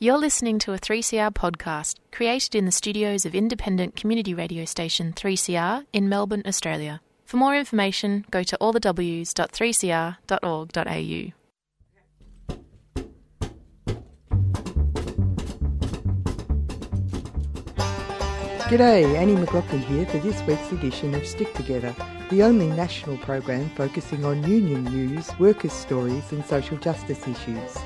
You're listening to a 3CR podcast created in the studios of independent community radio station 3CR in Melbourne, Australia. For more information, go to allthews.3cr.org.au. G'day, Annie McLaughlin here for this week's edition of Stick Together, the only national program focusing on union news, workers' stories and social justice issues.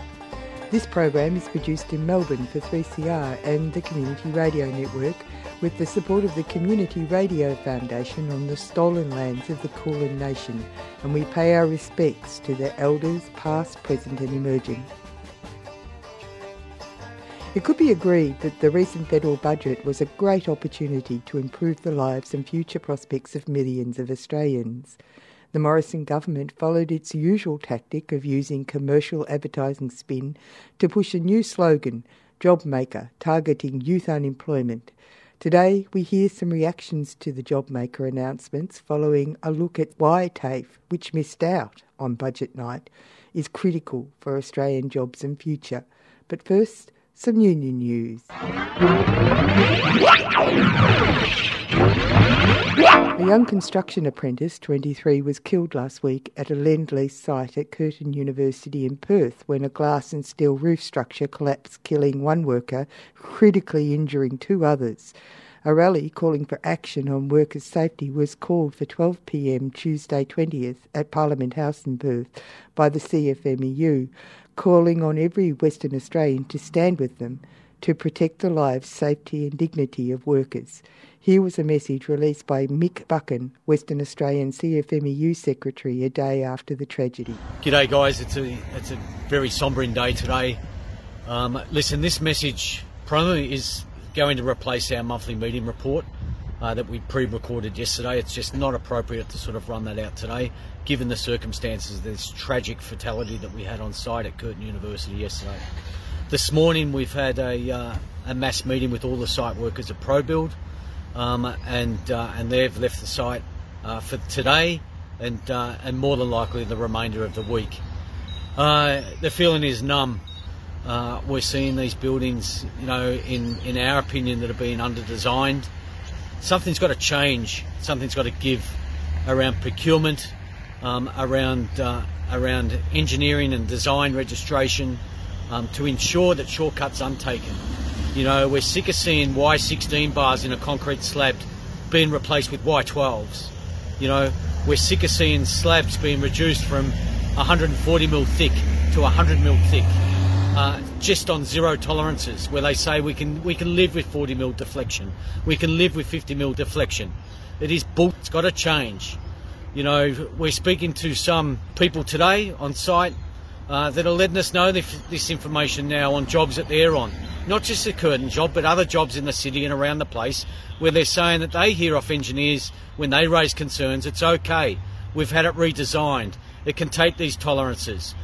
This program is produced in Melbourne for 3CR and the Community Radio Network with the support of the Community Radio Foundation on the stolen lands of the Kulin Nation and we pay our respects to their elders past, present and emerging. It could be agreed that the recent federal budget was a great opportunity to improve the lives and future prospects of millions of Australians. The Morrison government followed its usual tactic of using commercial advertising spin to push a new slogan, Job Maker, targeting youth unemployment. Today, we hear some reactions to the Job Maker announcements following a look at why TAFE, which missed out on budget night, is critical for Australian jobs and future. But first, some union news. A young construction apprentice, 23, was killed last week at a Lend-Lease site at Curtin University in Perth when a glass and steel roof structure collapsed, killing one worker, critically injuring two others. A rally calling for action on workers' safety was called for 12pm Tuesday 20th at Parliament House in Perth by the CFMEU, calling on every Western Australian to stand with them to protect the lives, safety and dignity of workers. Here was a message released by Mick Buchan, Western Australian CFMEU Secretary, a day after the tragedy. G'day, guys. It's a it's a very sombering day today. Um, listen, this message primarily is going to replace our monthly meeting report uh, that we pre-recorded yesterday. It's just not appropriate to sort of run that out today, given the circumstances this tragic fatality that we had on site at Curtin University yesterday. This morning we've had a, uh, a mass meeting with all the site workers at ProBuild um, and uh, and they've left the site uh, for today and uh, and more than likely the remainder of the week. Uh, the feeling is numb. Uh, we're seeing these buildings, you know, in, in our opinion, that are being under-designed. Something's got to change. Something's got to give around procurement, um, around around engineering and design registration, um, to ensure that shortcuts are untaken. You know, we're sick of seeing Y16 bars in a concrete slab being replaced with Y12s. You know, we're sick of seeing slabs being reduced from 140 mil thick to 100 mil thick, uh, just on zero tolerances, where they say we can we can live with 40 mil deflection, we can live with 50 mil deflection. It is bull. It's got to change. You know, we're speaking to some people today on site uh, that are letting us know this, this information now on jobs that they're on not just the Curtin job, but other jobs in the city and around the place, where they're saying that they hear off engineers when they raise concerns, it's okay. We've had it redesigned. It can take these tolerances.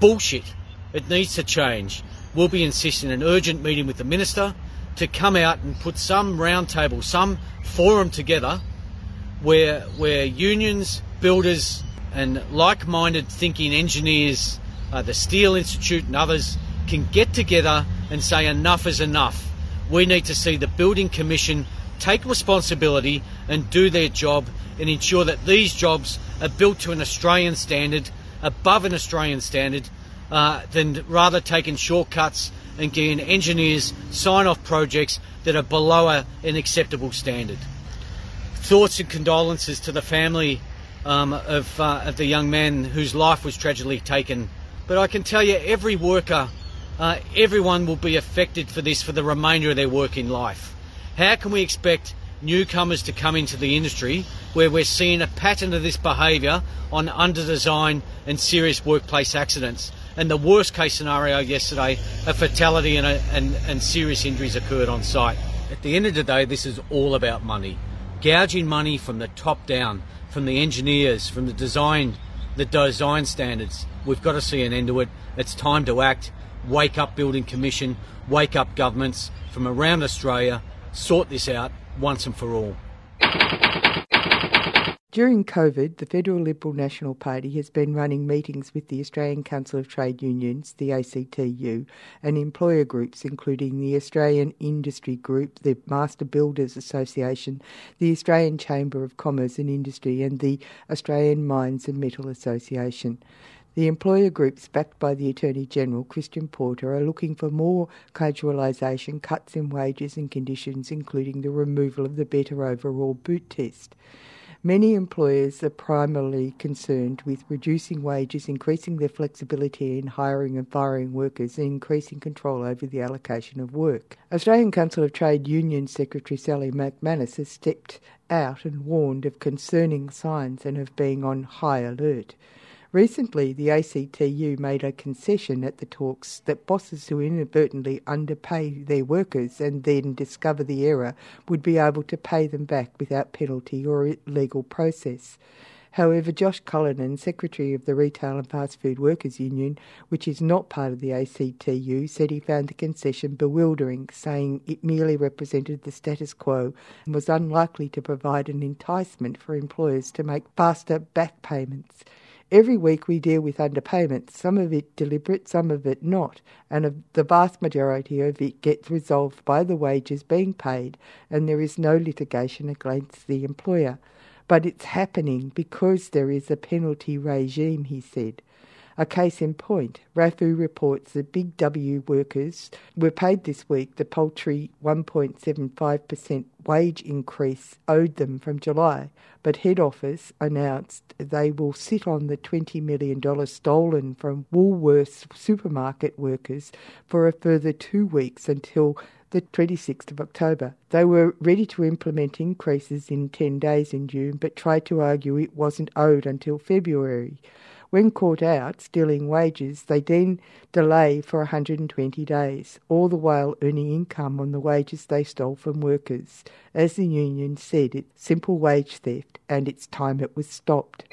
Bullshit. It needs to change. We'll be insisting an urgent meeting with the minister to come out and put some roundtable, some forum together where where unions, builders, and like-minded thinking engineers, uh, the Steel Institute and others can get together and say enough is enough. We need to see the Building Commission take responsibility and do their job and ensure that these jobs are built to an Australian standard, above an Australian standard, uh, than rather taking shortcuts and getting engineers sign off projects that are below an acceptable standard. Thoughts and condolences to the family um, of, uh, of the young man whose life was tragically taken. But I can tell you, every worker uh, everyone will be affected for this for the remainder of their working life. How can we expect newcomers to come into the industry where we're seeing a pattern of this behaviour on under-design and serious workplace accidents? And the worst case scenario yesterday, a fatality and, a, and, and serious injuries occurred on site. At the end of the day, this is all about money. Gouging money from the top down, from the engineers, from the design, the design standards. We've got to see an end to it. It's time to act wake up building commission, wake up governments from around Australia, sort this out once and for all. During COVID, the Federal Liberal National Party has been running meetings with the Australian Council of Trade Unions, the ACTU, and employer groups including the Australian Industry Group, the Master Builders Association, the Australian Chamber of Commerce and Industry, and the Australian Mines and Metal Association. The employer groups backed by the Attorney General, Christian Porter, are looking for more casualisation, cuts in wages and conditions, including the removal of the better overall boot test. Many employers are primarily concerned with reducing wages, increasing their flexibility in hiring and firing workers, and increasing control over the allocation of work. Australian Council of Trade Union Secretary Sally McManus has stepped out and warned of concerning signs and of being on high alert. Recently, the ACTU made a concession at the talks that bosses who inadvertently underpay their workers and then discover the error would be able to pay them back without penalty or legal process. However, Josh Cullinan, Secretary of the Retail and Fast Food Workers Union, which is not part of the ACTU, said he found the concession bewildering, saying it merely represented the status quo and was unlikely to provide an enticement for employers to make faster back payments. Every week we deal with underpayments, some of it deliberate, some of it not, and the vast majority of it gets resolved by the wages being paid, and there is no litigation against the employer. But it's happening because there is a penalty regime, he said. A case in point, RAFFWU reports that Big W workers were paid this week the paltry 1.75% wage increase owed them from July, but head office announced they will sit on the $20 million stolen from Woolworths supermarket workers for a further two weeks until the 26th of October. They were ready to implement increases in 10 days in June, but tried to argue it wasn't owed until February. When caught out stealing wages, they then delay for 120 days, all the while earning income on the wages they stole from workers. As the union said, it's simple wage theft and it's time it was stopped.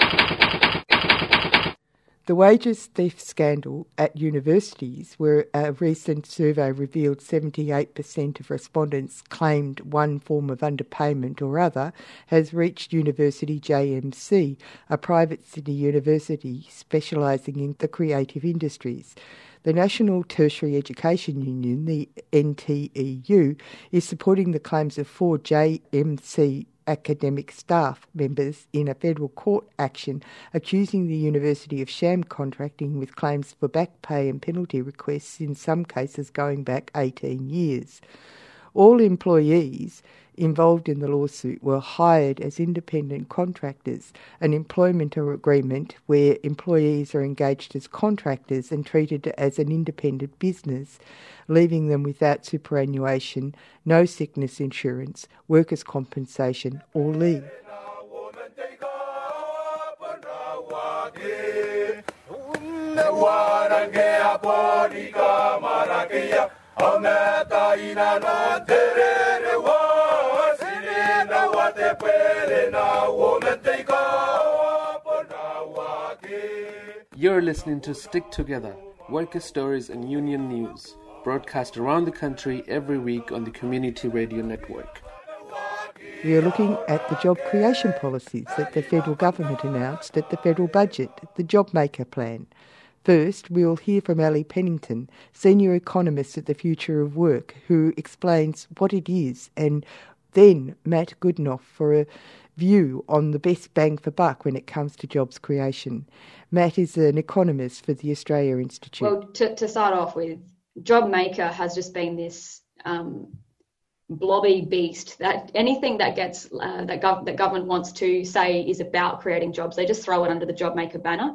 The wages theft scandal at universities, where a recent survey revealed 78% of respondents claimed one form of underpayment or other, has reached University JMC, a private Sydney university specialising in the creative industries. The National Tertiary Education Union, the NTEU, is supporting the claims of four JMC academic staff members in a federal court action accusing the university of sham contracting with claims for back pay and penalty requests, in some cases going back 18 years. All employees involved in the lawsuit were hired as independent contractors, an employment agreement where employees are engaged as contractors and treated as an independent business, leaving them without superannuation, no sickness insurance, workers' compensation, or leave. You're listening to Stick Together, worker stories and union news, broadcast around the country every week on the Community Radio Network. We are looking at the job creation policies that the federal government announced at the federal budget, the JobMaker Plan. First, we will hear from Ali Pennington, senior economist at the Future of Work, who explains what it is, and then Matt Grudnoff for a view on the best bang for buck when it comes to jobs creation. Matt is an economist for the Australia Institute. Well, to, to start off with, JobMaker has just been this um, blobby beast that anything that gets uh, that, gov- that government wants to say is about creating jobs, they just throw it under the JobMaker banner.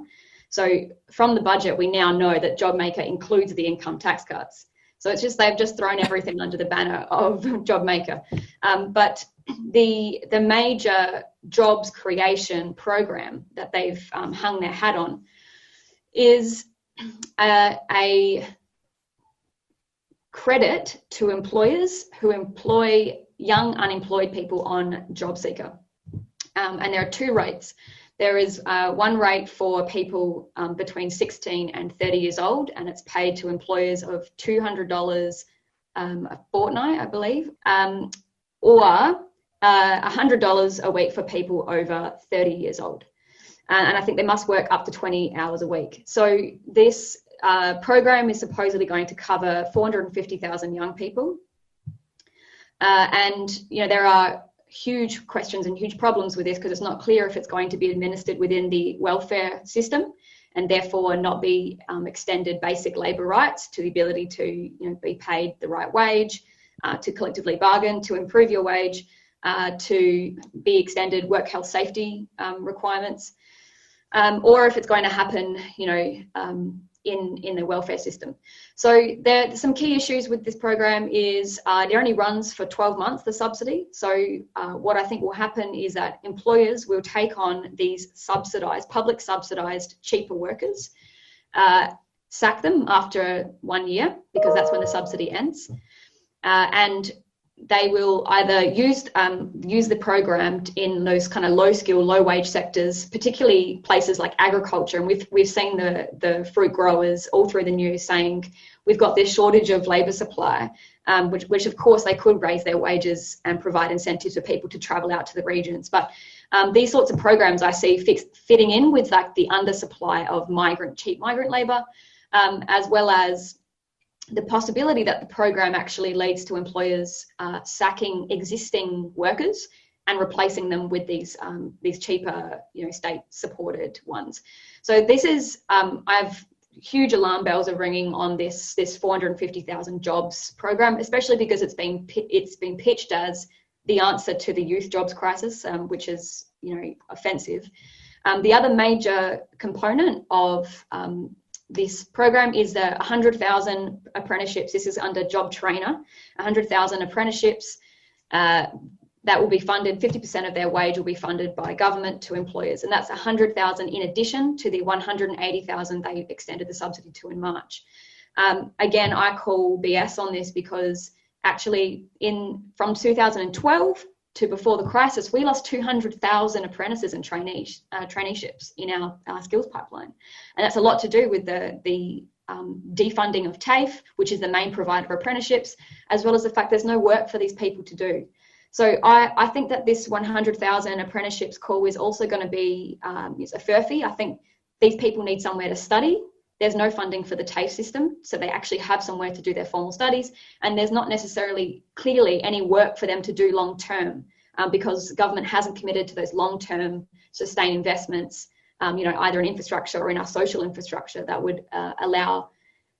So from the budget, we now know that JobMaker includes the income tax cuts. So it's just they've just thrown everything under the banner of JobMaker. Um, but the the major jobs creation program that they've um, hung their hat on is uh, a credit to employers who employ young unemployed people on JobSeeker. Um, and there are two rates. There is uh, one rate for people um, between 16 and 30 years old, and it's paid to employers of $200 um, a fortnight, I believe. Um, or uh, $100 a week for people over 30 years old. and I think they must work up to 20 hours a week. So this uh, program is supposedly going to cover 450,000 young people. Uh, and, you know, there are huge questions and huge problems with this because it's not clear if it's going to be administered within the welfare system and therefore not be um, extended basic labour rights to the ability to you know, be paid the right wage, uh, to collectively bargain, to improve your wage, uh, to be extended work health safety um, requirements, um, or if it's going to happen, you know, um, in, in the welfare system. So there, are some key issues with this program is uh, it only runs for 12 months, the subsidy. So uh, what I think will happen is that employers will take on these subsidised, public subsidised, cheaper workers, uh, sack them after one year because that's when the subsidy ends. Uh, and they will either use um, use the program in those kind of low skill, low wage sectors, particularly places like agriculture. And we've we've seen the the fruit growers all through the news saying we've got this shortage of labour supply, um, which which of course they could raise their wages and provide incentives for people to travel out to the regions. But um, these sorts of programs I see fix, fitting in with like the undersupply of migrant cheap migrant labour, um, as well as the possibility that the program actually leads to employers uh, sacking existing workers and replacing them with these um, these cheaper, you know, state supported ones. So this is um, I have huge alarm bells are ringing on this this 450,000 jobs program, especially because it's been it's been pitched as the answer to the youth jobs crisis, um, which is you know offensive. Um, the other major component of um, this program is the 100,000 apprenticeships. This is under Job Trainer, 100,000 apprenticeships uh, that will be funded. 50% of their wage will be funded by government to employers, and that's 100,000 in addition to the 180,000 they extended the subsidy to in March. Um, again, I call BS on this because actually, in from 2012 to before the crisis, we lost 200,000 apprentices and trainees, uh, traineeships in our, our, skills pipeline. And that's a lot to do with the, the um, defunding of TAFE, which is the main provider of apprenticeships, as well as the fact there's no work for these people to do. So I, I think that this 100,000 apprenticeships call is also going to be um, a furphy. I think these people need somewhere to study. There's no funding for the TAFE system, so they actually have somewhere to do their formal studies, and there's not necessarily clearly any work for them to do long term um, because government hasn't committed to those long term sustained investments, um, you know, either in infrastructure or in our social infrastructure that would uh, allow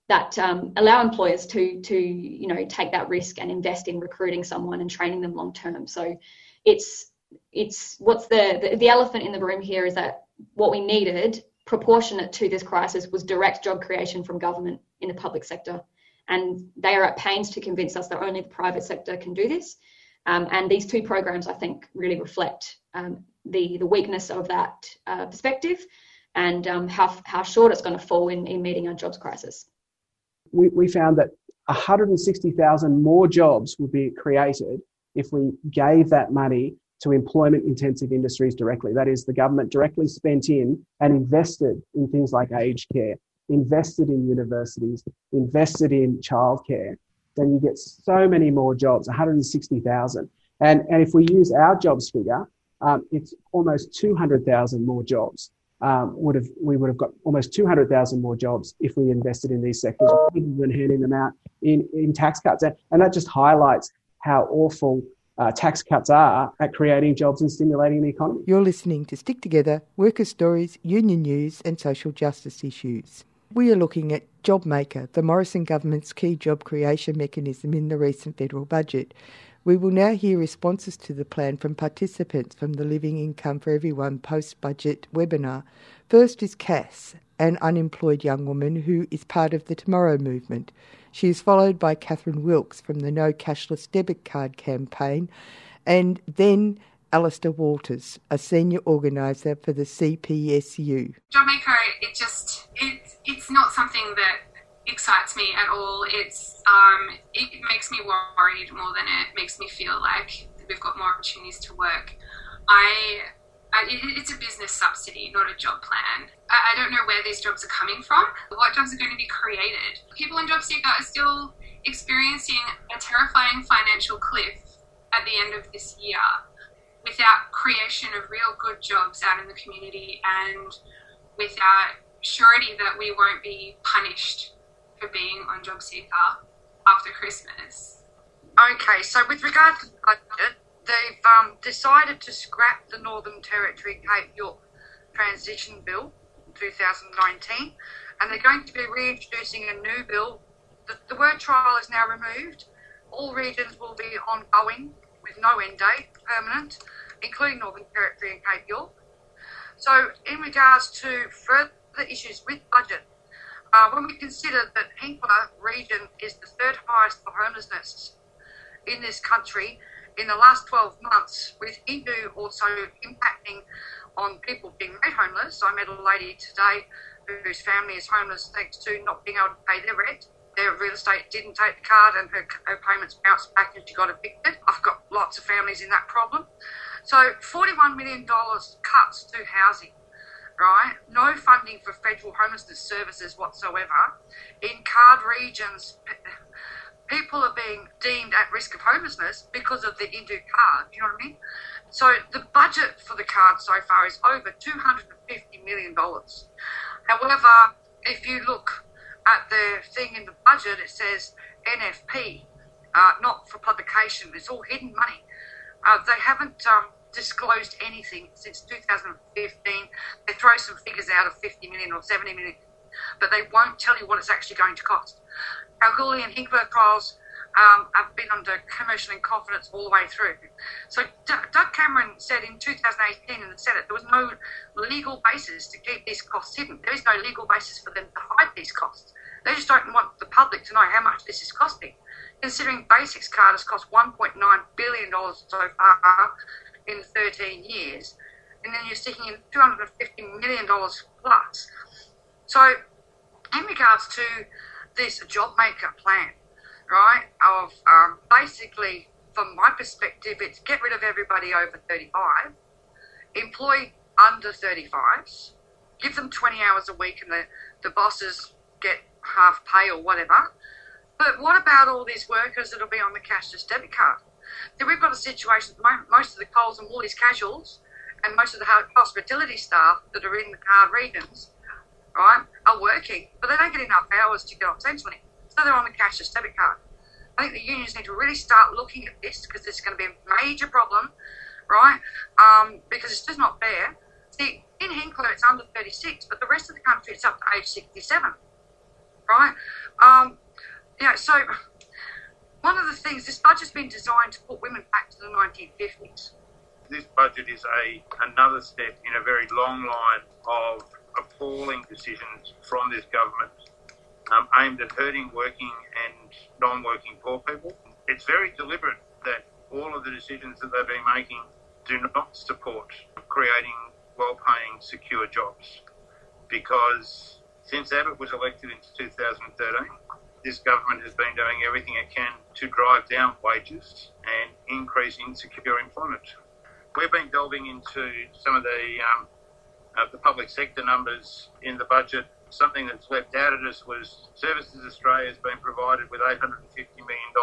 that um, allow employers to to you know take that risk and invest in recruiting someone and training them long term. So it's it's what's the, the the elephant in the room here is that what we needed proportionate to this crisis was direct job creation from government in the public sector. And they are at pains to convince us that only the private sector can do this. Um, and these two programs, I think, really reflect um, the, the weakness of that uh, perspective and um, how, how short it's going to fall in, in meeting our jobs crisis. We, we found that 160,000 more jobs would be created if we gave that money to employment intensive industries directly. That is, the government directly spent in and invested in things like aged care, invested in universities, invested in childcare, then you get so many more jobs, 160,000. And, and if we use our jobs figure, um, it's almost 200,000 more jobs. Um, would have we would have got almost 200,000 more jobs if we invested in these sectors rather than handing them out in, in tax cuts. And, and that just highlights how awful uh, tax cuts are at creating jobs and stimulating the economy. You're listening to Stick Together, Worker Stories, Union News and Social Justice Issues. We are looking at JobMaker, the Morrison government's key job creation mechanism in the recent federal budget. We will now hear responses to the plan from participants from the Living Income for Everyone post budget webinar. First is Cass, an unemployed young woman who is part of the Tomorrow movement. She is followed by Catherine Wilkes from the No Cashless Debit Card campaign, and then Alistair Walters, a senior organiser for the CPSU. JobMaker, it just it, it's not something that excites me at all. It's um, it makes me worried more than it makes me feel like we've got more opportunities to work. I it's a business subsidy, not a job plan. I, don't know where these jobs are coming from, what jobs are going to be created. People in JobSeeker are still experiencing a terrifying financial cliff at the end of this year without creation of real good jobs out in the community and without surety that we won't be punished for being on JobSeeker after Christmas. Okay, so with regard to the budget, they've um, decided to scrap the Northern Territory Cape York Transition Bill 2019 and they're going to be reintroducing a new bill. The, the word trial is now removed. All regions will be ongoing with no end date, permanent, including Northern Territory and Cape York. So, in regards to further issues with budget, uh, when we consider that Hinkler region is the third highest for homelessness in this country in the last 12 months, with Indue also impacting on people being made homeless. I met a lady today whose family is homeless thanks to not being able to pay their rent. Their real estate didn't take the card and her, her payments bounced back and she got evicted. I've got lots of families in that problem. So $41 million cuts to housing, right? No funding for federal homelessness services whatsoever. In card regions, people are being deemed at risk of homelessness because of the Indue card. You know what I mean? So the budget for the card so far is over $250 million. However, if you look at the thing in the budget, it says NFP, uh, not for publication. It's all hidden money. Uh, they haven't um, disclosed anything since 2015. They throw some figures out of 50 million or 70 million, but they won't tell you what it's actually going to cost. Kalgoorlie and Hinkler trials um, have been under commercial in confidence all the way through. So D- Doug Cameron said in 2018 in the Senate there was no legal basis to keep these costs hidden. There is no legal basis for them to hide these costs. They just don't want the public to know how much this is costing. Considering Basics card has cost 1.9 billion dollars so far in 13 years, and then you're sticking in 250 million dollars plus. So, in regards to this job maker plan, right? Of um, basically, from my perspective, it's get rid of everybody over 35, employ under 35s, give them 20 hours a week, and the, the bosses get half pay or whatever. But what about all these workers that'll be on the cashless debit card? Then we've got a situation, most of the Coles and Woolies casuals and most of the hospitality staff that are in the card regions, right, are working, but they don't get enough hours to get on Centrelink so they're on the cashless debit card. I think the unions need to really start looking at this because this is going to be a major problem, right? Um, because it's just not fair. See, in Hinkler it's under 36, but the rest of the country it's up to age 67, right? Um, know, so one of the things, this budget's been designed to put women back to the 1950s. This budget is a another step in a very long line of appalling decisions from this government um, aimed at hurting working and non-working poor people. It's very deliberate that all of the decisions that they've been making do not support creating well-paying, secure jobs. Because since Abbott was elected in 2013, this government has been doing everything it can to drive down wages and increase insecure employment. We've been delving into some of the um, uh, the public sector numbers in the budget something that's left out of us was Services Australia has been provided with $850 million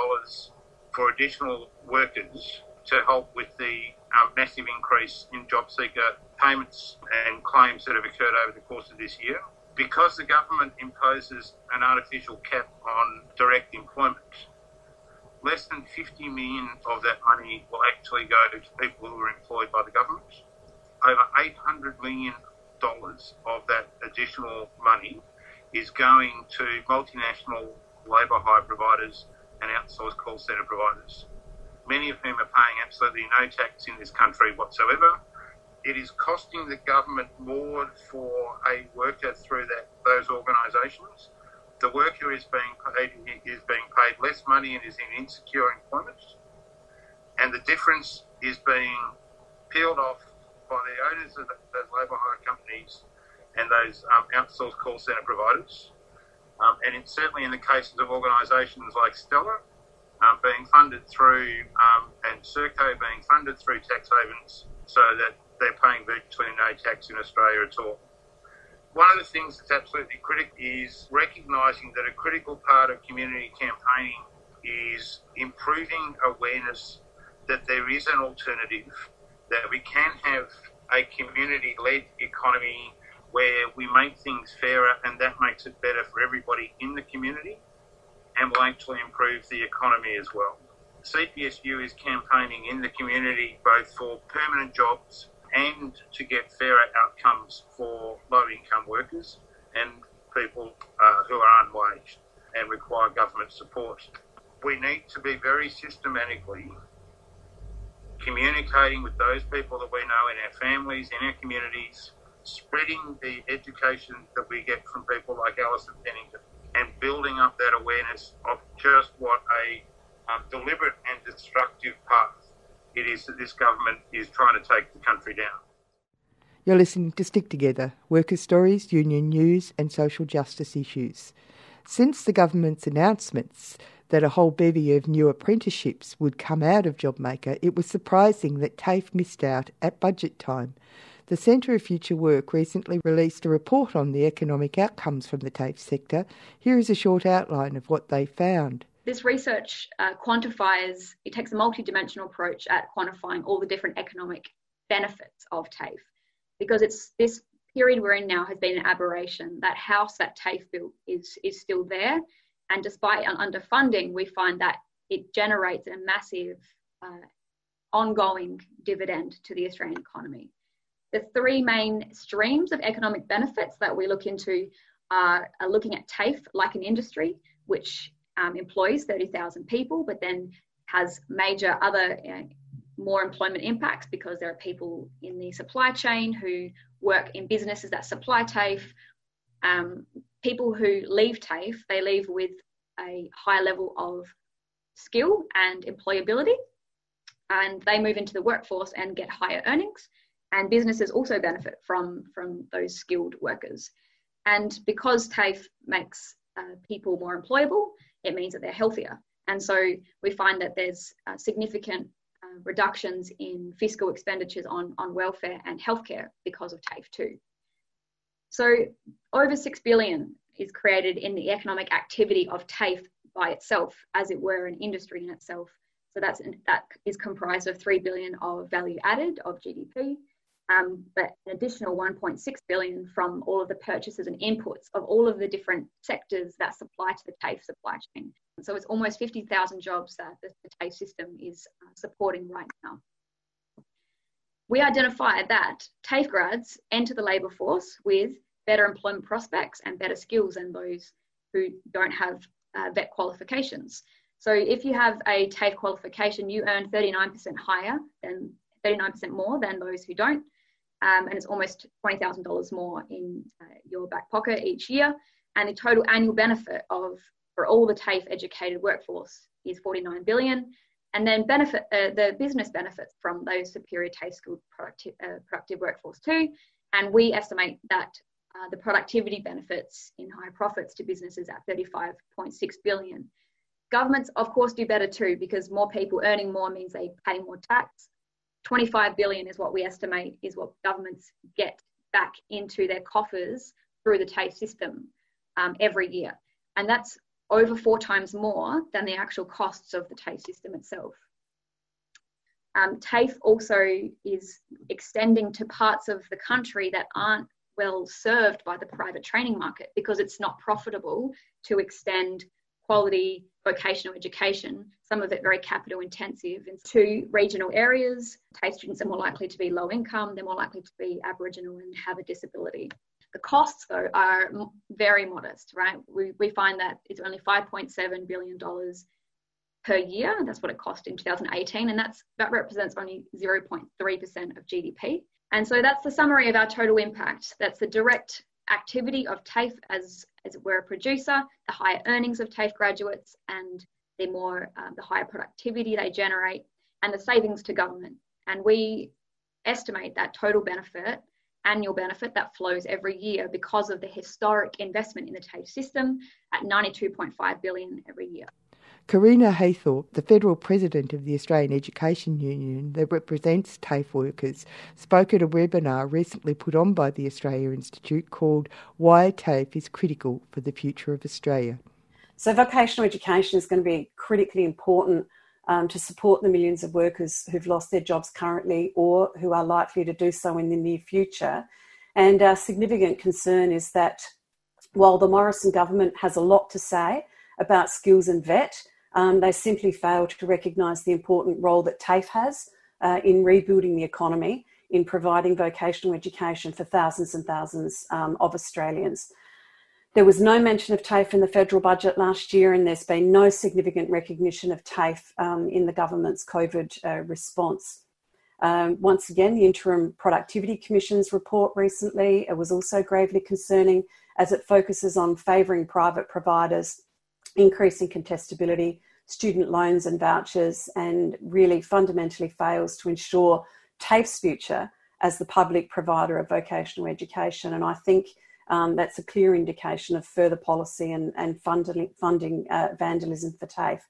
for additional workers to help with the um, massive increase in job seeker payments and claims that have occurred over the course of this year. Because the government imposes an artificial cap on direct employment, less than 50 million of that money will actually go to people who are employed by the government. Over 800 million dollars of that additional money is going to multinational labour hire providers and outsourced call centre providers, many of whom are paying absolutely no tax in this country whatsoever. It is costing the government more for a worker through that those organisations. The worker is being paid is being paid less money and is in insecure employment, and the difference is being peeled off by the owners of those labour hire companies and those um, outsourced call centre providers. Um, and certainly in the cases of organisations like Stellar um, being funded through um, and Serco being funded through tax havens so that they're paying virtually no tax in Australia at all. One of the things that's absolutely critical is recognising that a critical part of community campaigning is improving awareness that there is an alternative, that we can have a community led economy where we make things fairer and that makes it better for everybody in the community and will actually improve the economy as well. CPSU is campaigning in the community both for permanent jobs and to get fairer outcomes for low income workers and people uh, who are unwaged and require government support. We need to be very systematically communicating with those people that we know in our families, in our communities, spreading the education that we get from people like Alison Pennington and building up that awareness of just what a um, deliberate and destructive path it is that this government is trying to take the country down. You're listening to Stick Together Workers' Stories, Union News, and Social Justice Issues. Since the government's announcements that a whole bevy of new apprenticeships would come out of JobMaker, it was surprising that TAFE missed out at budget time. The Centre of Future Work recently released a report on the economic outcomes from the TAFE sector. Here is a short outline of what they found. This research uh, quantifies, it takes a multidimensional approach at quantifying all the different economic benefits of TAFE because it's this period we're in now has been an aberration. That house that TAFE built is is still there, and despite underfunding, we find that it generates a massive uh, ongoing dividend to the Australian economy. The three main streams of economic benefits that we look into are, are looking at TAFE like an industry, which um, employs 30,000 people, but then has major other uh, more employment impacts because there are people in the supply chain who work in businesses that supply TAFE. Um, people who leave TAFE, they leave with a high level of skill and employability, and they move into the workforce and get higher earnings. And businesses also benefit from, from those skilled workers. And because TAFE makes uh, people more employable, it means that they're healthier. And so we find that there's uh, significant uh, reductions in fiscal expenditures on, on welfare and healthcare because of TAFE 2. So over 6 billion is created in the economic activity of TAFE by itself, as it were an industry in itself. So that's that is comprised of 3 billion of value added of GDP, um, but an additional 1.6 billion from all of the purchases and inputs of all of the different sectors that supply to the TAFE supply chain. So it's almost 50,000 jobs that the, TAFE system is uh, supporting right now. We identify that TAFE grads enter the labour force with better employment prospects and better skills than those who don't have uh, VET qualifications. So if you have a TAFE qualification, you earn 39% higher than 39% more than those who don't. Um, and it's almost $20,000 more in uh, your back pocket each year. And the total annual benefit of for all the TAFE educated workforce is 49 billion. And then benefit uh, the business benefits from those superior TAFE skilled productive, uh, productive workforce too. And we estimate that uh, the productivity benefits in higher profits to businesses at 35.6 billion. Governments, of course, do better too because more people earning more means they pay more tax. 25 billion is what we estimate is what governments get back into their coffers through the TAFE system um, every year. And that's over four times more than the actual costs of the TAFE system itself. Um, TAFE also is extending to parts of the country that aren't well served by the private training market because it's not profitable to extend quality vocational education, some of it very capital intensive, into regional areas. TAFE students are more likely to be low income, they're more likely to be Aboriginal and have a disability. The costs, though, are very modest, right? We, we find that it's only $5.7 billion per year. That's what it cost in 2018, and that's that represents only 0.3% of GDP. And so that's the summary of our total impact. That's the direct activity of TAFE as, as were a producer, the higher earnings of TAFE graduates, and the more uh, the higher productivity they generate, and the savings to government. And we estimate that total benefit annual benefit that flows every year because of the historic investment in the TAFE system at 92.5 billion every year. Correna Haythorpe, the federal president of the Australian Education Union that represents TAFE workers, spoke at a webinar recently put on by the Australia Institute called Why TAFE is Critical for the Future of Australia. So, vocational education is going to be critically important um, to support the millions of workers who've lost their jobs currently or who are likely to do so in the near future. And our significant concern is that while the Morrison government has a lot to say about skills and vet, um, they simply fail to recognise the important role that TAFE has uh, in rebuilding the economy, in providing vocational education for thousands and thousands um, of Australians. There was no mention of TAFE in the federal budget last year, and there's been no significant recognition of TAFE um, in the government's COVID uh, response. Um, once again, the Interim Productivity Commission's report recently was also gravely concerning as it focuses on favouring private providers, increasing contestability, student loans and vouchers, and really fundamentally fails to ensure TAFE's future as the public provider of vocational education. And I think um, that's a clear indication of further policy and, and funding, funding uh, vandalism for TAFE.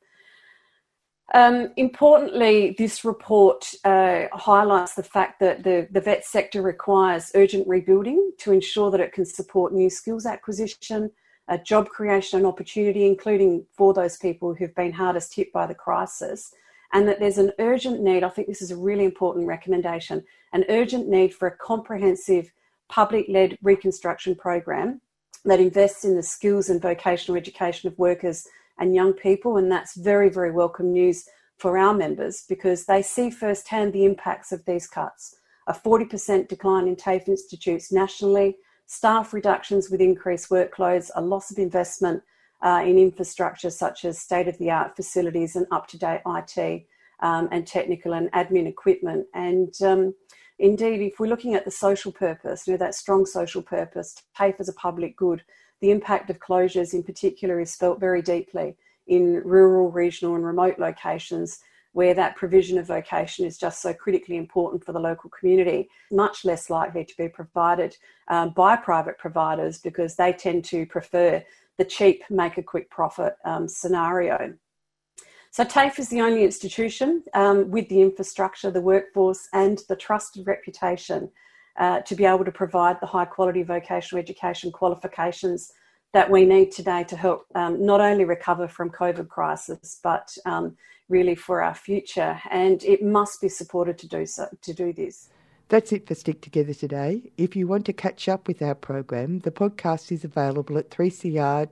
Um, importantly, this report uh, highlights the fact that the, the vet sector requires urgent rebuilding to ensure that it can support new skills acquisition, uh, job creation and opportunity, including for those people who've been hardest hit by the crisis, and that there's an urgent need. I think this is a really important recommendation an urgent need for a comprehensive public led reconstruction program that invests in the skills and vocational education of workers and young people. And that's very, very welcome news for our members because they see firsthand the impacts of these cuts. A 40% decline in TAFE institutes nationally, staff reductions with increased workloads, a loss of investment uh, in infrastructure such as state of the art facilities and up to date IT um, and technical and admin equipment. And um, indeed, if we're looking at the social purpose, you know, that strong social purpose, TAFE as a public good, the impact of closures in particular is felt very deeply in rural, regional, and remote locations where that provision of vocation is just so critically important for the local community, much less likely to be provided um, by private providers because they tend to prefer the cheap, make a quick profit um, scenario. So TAFE is the only institution um, with the infrastructure, the workforce, and the trusted reputation uh, to be able to provide the high quality vocational education qualifications that we need today to help um, not only recover from COVID crisis, but um, really for our future. And it must be supported to do so to do this. That's it for Stick Together today. If you want to catch up with our program, the podcast is available at 3cr.org.au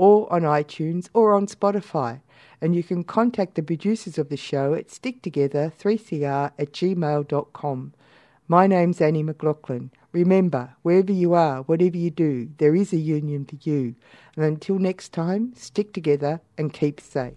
or on iTunes or on Spotify. And you can contact the producers of the show at sticktogether3cr at gmail.com. My name's Annie McLaughlin. Remember, wherever you are, whatever you do, there is a union for you. And until next time, stick together and keep safe.